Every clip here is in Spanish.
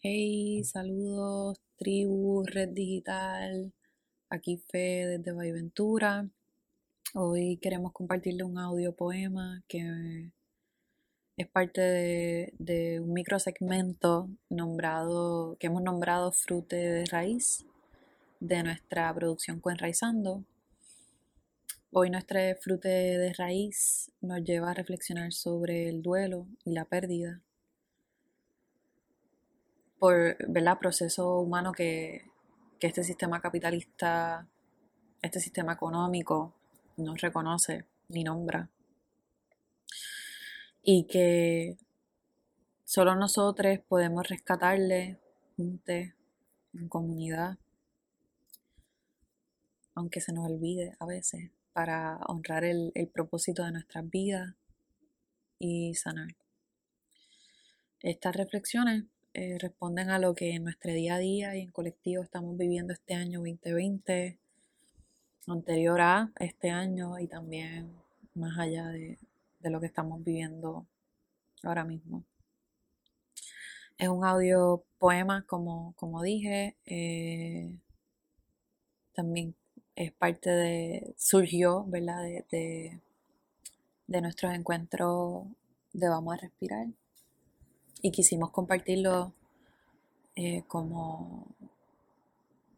Hey, saludos, tribu, red digital. Aquí Fe desde Ventura. Hoy queremos compartirle un audio poema que es parte de, de un microsegmento nombrado, que hemos nombrado Frute de Raíz de nuestra producción Coenraizando. Hoy nuestro Frute de Raíz nos lleva a reflexionar sobre el duelo y la pérdida por el proceso humano que, este sistema capitalista, este sistema económico no reconoce ni nombra. Y que solo nosotros podemos rescatarle juntos, en comunidad, aunque se nos olvide a veces, para honrar el, el propósito de nuestras vidas y sanar. Estas reflexiones eh, responden a lo que en nuestro día a día y en colectivo estamos viviendo este año 2020, anterior a este año y también más allá de, lo que estamos viviendo ahora mismo. Es un audio poema, como, como dije. Eh, también es parte de, surgió, ¿verdad? De, de nuestros encuentros de Vamos a Respirar y quisimos compartirlo eh, como,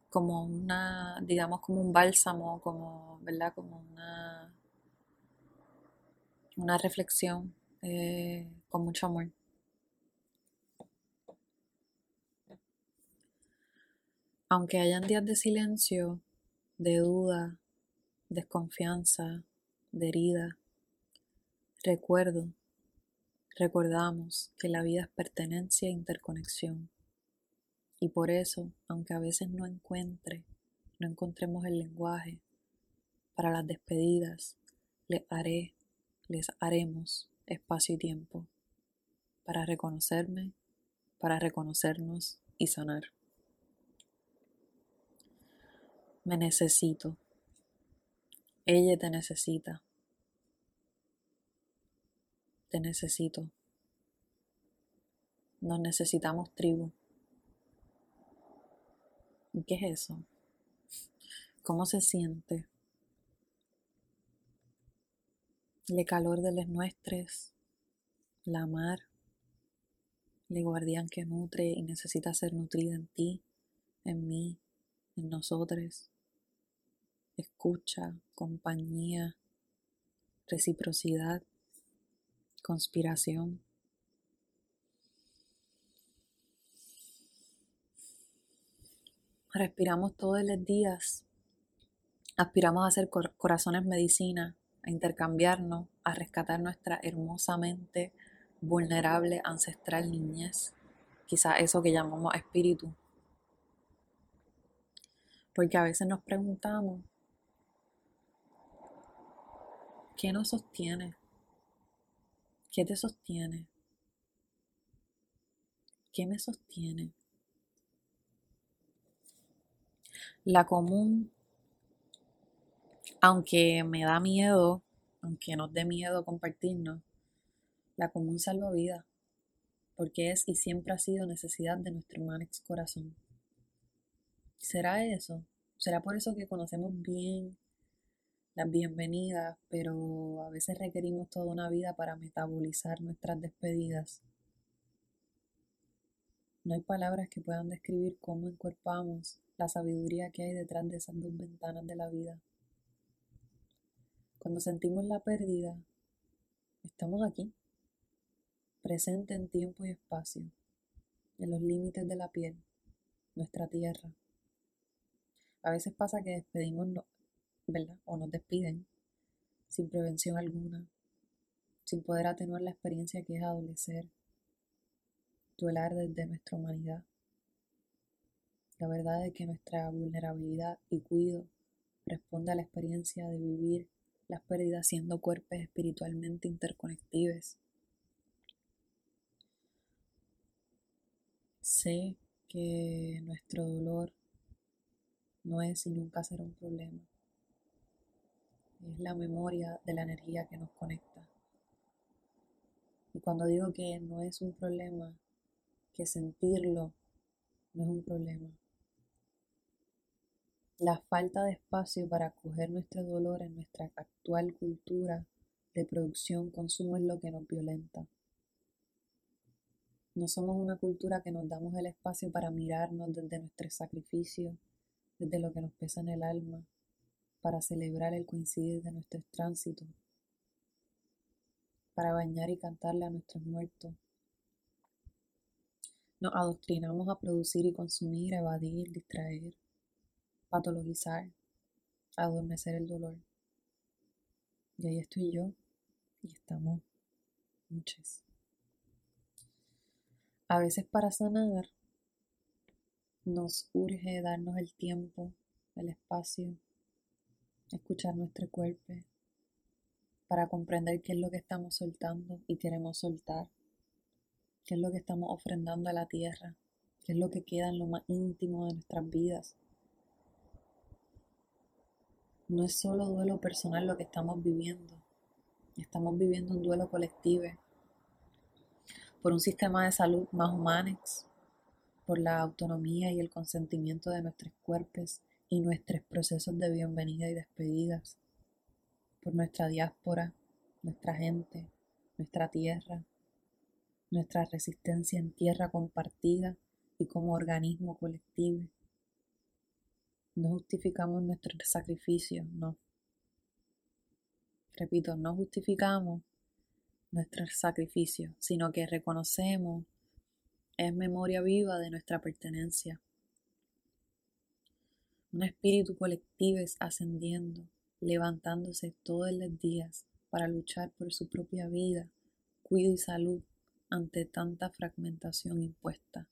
como una, digamos, como un bálsamo, como, ¿verdad? Como una, una reflexión eh, con mucho amor. Aunque hayan días de silencio, de duda, desconfianza, de herida, recuerdo Recordamos que la vida es pertenencia e interconexión. Y por eso, aunque a veces no encuentre, no encontremos el lenguaje, para las despedidas les haré, les haremos espacio y tiempo para reconocerme, para reconocernos y sanar. Me necesito. Ella te necesita te necesito. Nos necesitamos tribu. ¿Y qué es eso? ¿Cómo se siente? El calor de los nuestros, la mar, el guardián que nutre y necesita ser nutrida en ti, en mí, en nosotros. Escucha, compañía, reciprocidad conspiración. Respiramos todos los días. Aspiramos a ser corazones medicina, a intercambiarnos, a rescatar nuestra hermosamente vulnerable ancestral niñez. Quizá eso que llamamos espíritu. Porque a veces nos preguntamos, ¿qué nos sostiene? ¿Qué te sostiene? ¿Qué me sostiene? La común, aunque me da miedo, aunque nos dé miedo compartirnos, la común salva vida, porque es y siempre ha sido necesidad de nuestro humano corazón. ¿Será eso? ¿Será por eso que conocemos bien las bienvenidas, pero a veces requerimos toda una vida para metabolizar nuestras despedidas. No hay palabras que puedan describir cómo encuerpamos la sabiduría que hay detrás de esas dos ventanas de la vida. Cuando sentimos la pérdida, estamos aquí, presente en tiempo y espacio, en los límites de la piel, nuestra tierra. A veces pasa que despedimos O nos despiden sin prevención alguna, sin poder atenuar la experiencia que es adolecer, duelar desde nuestra humanidad. La verdad es que nuestra vulnerabilidad y cuido responde a la experiencia de vivir las pérdidas siendo cuerpos espiritualmente interconectivos. Sé que nuestro dolor no es y nunca será un problema es la memoria de la energía que nos conecta. Y cuando digo que no es un problema, que sentirlo no es un problema. La falta de espacio para acoger nuestro dolor en nuestra actual cultura de producción, consumo es lo que nos violenta. No somos una cultura que nos damos el espacio para mirarnos desde nuestro sacrificio, desde lo que nos pesa en el alma, para celebrar el coincidir de nuestros tránsitos, para bañar y cantarle a nuestros muertos. Nos adoctrinamos a producir y consumir, evadir, distraer, patologizar, adormecer el dolor. Y ahí estoy yo y estamos muchas. A veces para sanar nos urge darnos el tiempo, el espacio, escuchar nuestro cuerpo para comprender qué es lo que estamos soltando y queremos soltar, qué es lo que estamos ofrendando a la tierra, qué es lo que queda en lo más íntimo de nuestras vidas. No es solo duelo personal lo que estamos viviendo, estamos viviendo un duelo colectivo por un sistema de salud más humano, por la autonomía y el consentimiento de nuestros cuerpos y nuestros procesos de bienvenida y despedidas, por nuestra diáspora, nuestra gente, nuestra tierra, nuestra resistencia en tierra compartida y como organismo colectivo. No justificamos nuestro sacrificio, no. Repito, no justificamos nuestro sacrificio, sino que reconocemos es memoria viva de nuestra pertenencia. Un espíritu colectivo es ascendiendo, levantándose todos los días para luchar por su propia vida, cuidado y salud ante tanta fragmentación impuesta.